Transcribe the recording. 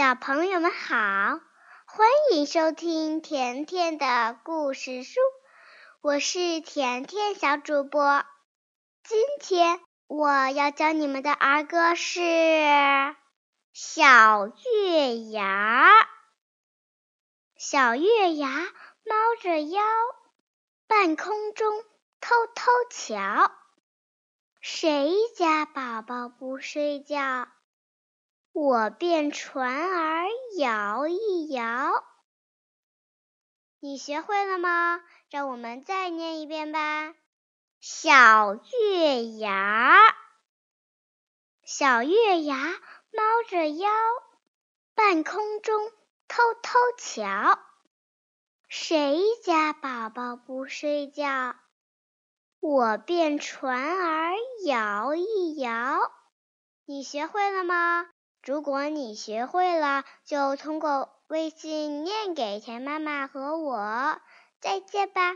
小朋友们好，欢迎收听甜甜的故事书，我是甜甜小主播。今天我要教你们的儿歌是《小月牙》。小月牙猫着腰，半空中偷偷瞧，谁家宝宝不睡觉？我便船儿摇一摇，你学会了吗？让我们再念一遍吧。小月牙儿，小月牙猫着腰，半空中偷偷瞧，谁家宝宝不睡觉？我便船儿摇一摇，你学会了吗？如果你学会了，就通过微信念给田妈妈和我，再见吧。